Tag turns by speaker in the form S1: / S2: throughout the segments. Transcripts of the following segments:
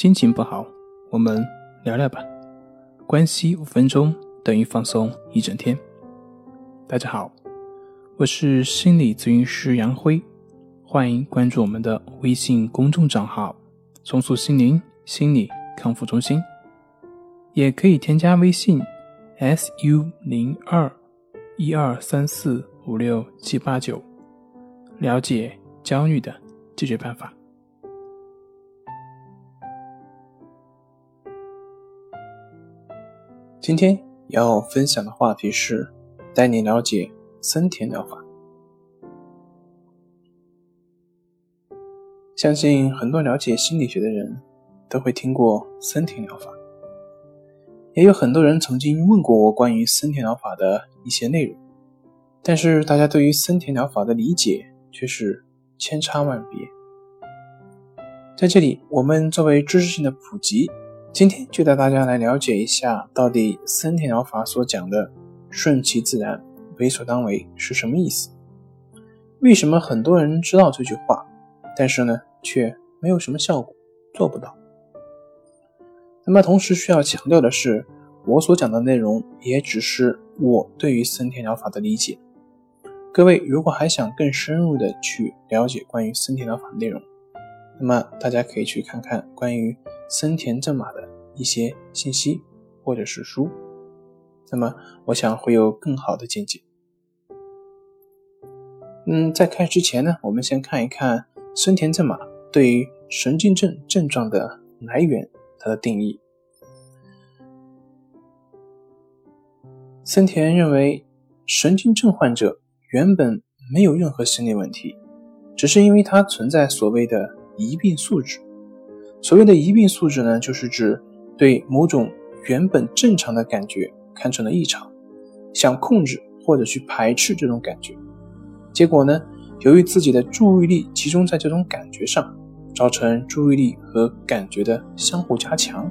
S1: 心情不好，我们聊聊吧。关系五分钟等于放松一整天。大家好，我是心理咨询师杨辉，欢迎关注我们的微信公众账号“重塑心灵心理康复中心”，也可以添加微信 “s u 零二一二三四五六七八九”，了解焦虑的解决办法。今天要分享的话题是带你了解森田疗法。相信很多了解心理学的人都会听过森田疗法，也有很多人曾经问过我关于森田疗法的一些内容，但是大家对于森田疗法的理解却是千差万别。在这里，我们作为知识性的普及。今天就带大家来了解一下，到底森田疗法所讲的“顺其自然，为所当为”是什么意思？为什么很多人知道这句话，但是呢，却没有什么效果，做不到？那么，同时需要强调的是，我所讲的内容也只是我对于森田疗法的理解。各位如果还想更深入的去了解关于森田疗法的内容，那么大家可以去看看关于。森田正马的一些信息或者是书，那么我想会有更好的见解。嗯，在开始之前呢，我们先看一看森田正马对于神经症症状的来源它的定义。森田认为，神经症患者原本没有任何心理问题，只是因为它存在所谓的疑病素质。所谓的疑病素质呢，就是指对某种原本正常的感觉看成了异常，想控制或者去排斥这种感觉，结果呢，由于自己的注意力集中在这种感觉上，造成注意力和感觉的相互加强，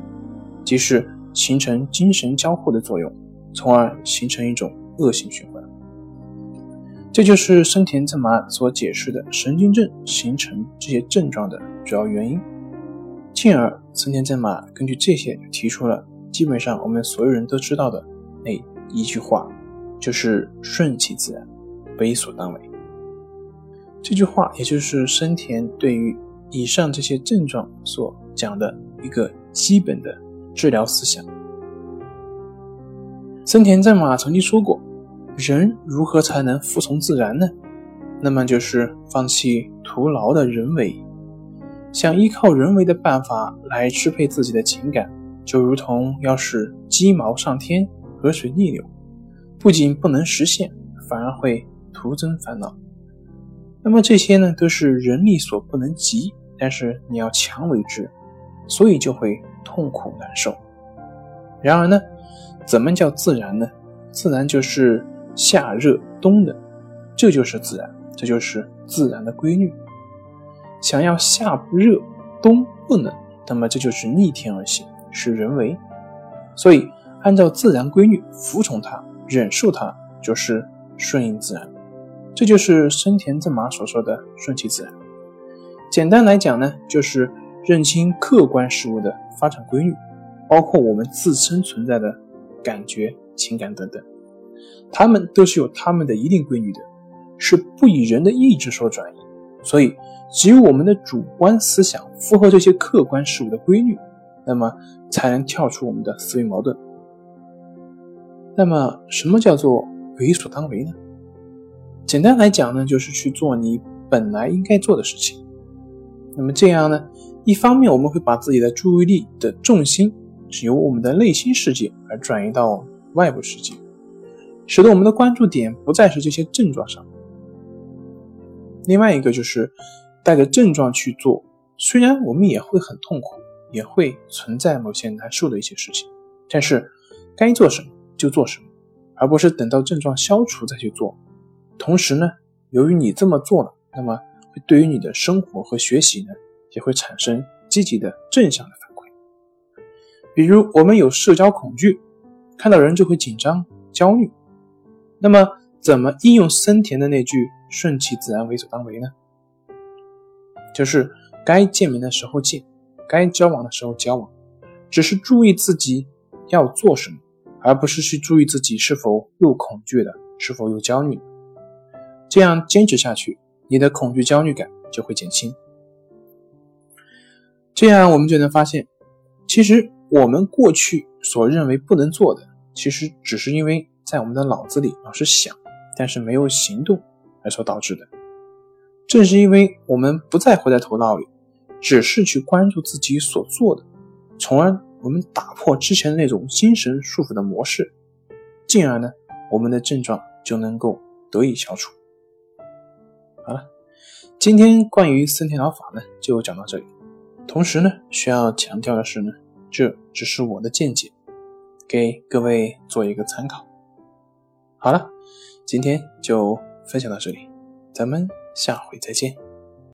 S1: 即是形成精神交互的作用，从而形成一种恶性循环。这就是生田正麻所解释的神经症形成这些症状的主要原因。进而，森田正马根据这些提出了基本上我们所有人都知道的那一句话，就是“顺其自然，为所当为”。这句话也就是森田对于以上这些症状所讲的一个基本的治疗思想。森田正马曾经说过：“人如何才能服从自然呢？那么就是放弃徒劳的人为。”想依靠人为的办法来支配自己的情感，就如同要使鸡毛上天、河水逆流，不仅不能实现，反而会徒增烦恼。那么这些呢，都是人力所不能及，但是你要强为之，所以就会痛苦难受。然而呢，怎么叫自然呢？自然就是夏热冬冷，这就是自然，这就是自然的规律。想要夏不热，冬不冷，那么这就是逆天而行，是人为。所以按照自然规律，服从它，忍受它，就是顺应自然。这就是生田正马所说的顺其自然。简单来讲呢，就是认清客观事物的发展规律，包括我们自身存在的感觉、情感等等，它们都是有它们的一定规律的，是不以人的意志所转移。所以。只有我们的主观思想符合这些客观事物的规律，那么才能跳出我们的思维矛盾。那么，什么叫做为所当为呢？简单来讲呢，就是去做你本来应该做的事情。那么这样呢，一方面我们会把自己的注意力的重心是由我们的内心世界而转移到外部世界，使得我们的关注点不再是这些症状上。另外一个就是。带着症状去做，虽然我们也会很痛苦，也会存在某些难受的一些事情，但是该做什么就做什么，而不是等到症状消除再去做。同时呢，由于你这么做了，那么会对于你的生活和学习呢，也会产生积极的正向的反馈。比如我们有社交恐惧，看到人就会紧张焦虑，那么怎么应用森田的那句“顺其自然，为所当为”呢？就是该见面的时候见，该交往的时候交往，只是注意自己要做什么，而不是去注意自己是否又恐惧了，是否又焦虑。这样坚持下去，你的恐惧焦虑感就会减轻。这样我们就能发现，其实我们过去所认为不能做的，其实只是因为在我们的脑子里老是想，但是没有行动而所导致的。正是因为我们不再活在头脑里，只是去关注自己所做的，从而我们打破之前的那种精神束缚的模式，进而呢，我们的症状就能够得以消除。好了，今天关于森田疗法呢，就讲到这里。同时呢，需要强调的是呢，这只是我的见解，给各位做一个参考。好了，今天就分享到这里，咱们下回再见。